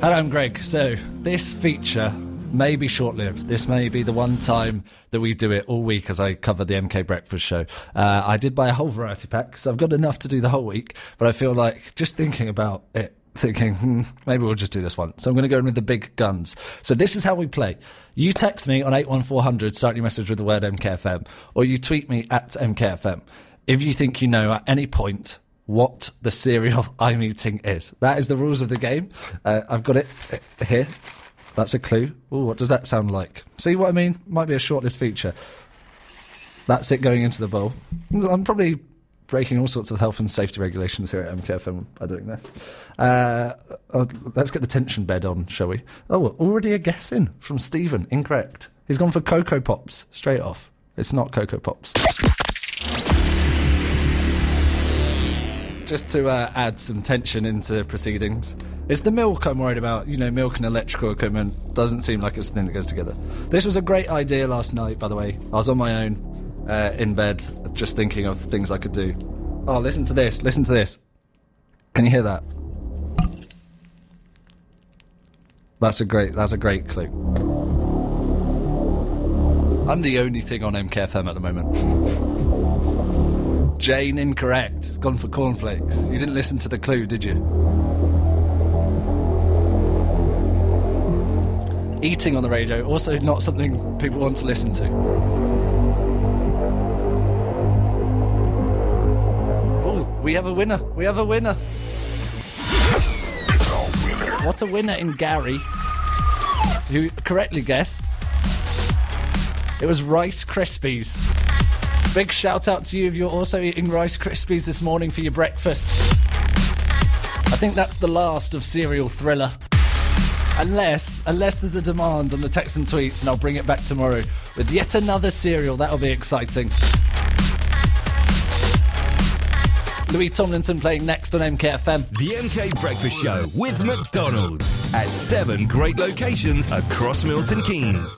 Hello, I'm Greg. So, this feature may be short lived. This may be the one time that we do it all week as I cover the MK Breakfast Show. Uh, I did buy a whole variety pack, so I've got enough to do the whole week, but I feel like just thinking about it. Thinking, hmm, maybe we'll just do this one. So I'm going to go in with the big guns. So this is how we play. You text me on 81400, start your message with the word MKFM, or you tweet me at MKFM. If you think you know at any point what the cereal I'm eating is. That is the rules of the game. Uh, I've got it uh, here. That's a clue. Ooh, what does that sound like? See what I mean? Might be a short-lived feature. That's it going into the bowl. I'm probably breaking all sorts of health and safety regulations here at MKFM by doing this. Uh, uh, let's get the tension bed on, shall we? Oh, already a guess in from Stephen. Incorrect. He's gone for Cocoa Pops straight off. It's not Cocoa Pops. Just to uh, add some tension into proceedings. It's the milk I'm worried about. You know, milk and electrical equipment doesn't seem like it's a thing that goes together. This was a great idea last night, by the way. I was on my own uh, in bed, just thinking of things I could do. Oh, listen to this. Listen to this. Can you hear that? That's a great. That's a great clue. I'm the only thing on MKFM at the moment. Jane, incorrect. Gone for cornflakes. You didn't listen to the clue, did you? Eating on the radio, also not something people want to listen to. Oh, we have a winner. We have a winner. What a winner in Gary, who correctly guessed. It was Rice Krispies. Big shout out to you if you're also eating Rice Krispies this morning for your breakfast. I think that's the last of Cereal Thriller. Unless, unless there's a demand on the text and tweets, and I'll bring it back tomorrow with yet another cereal. That'll be exciting. Louis Tomlinson playing next on MKFM. The MK Breakfast Show with McDonald's at seven great locations across Milton Keynes.